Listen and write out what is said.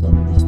stop this.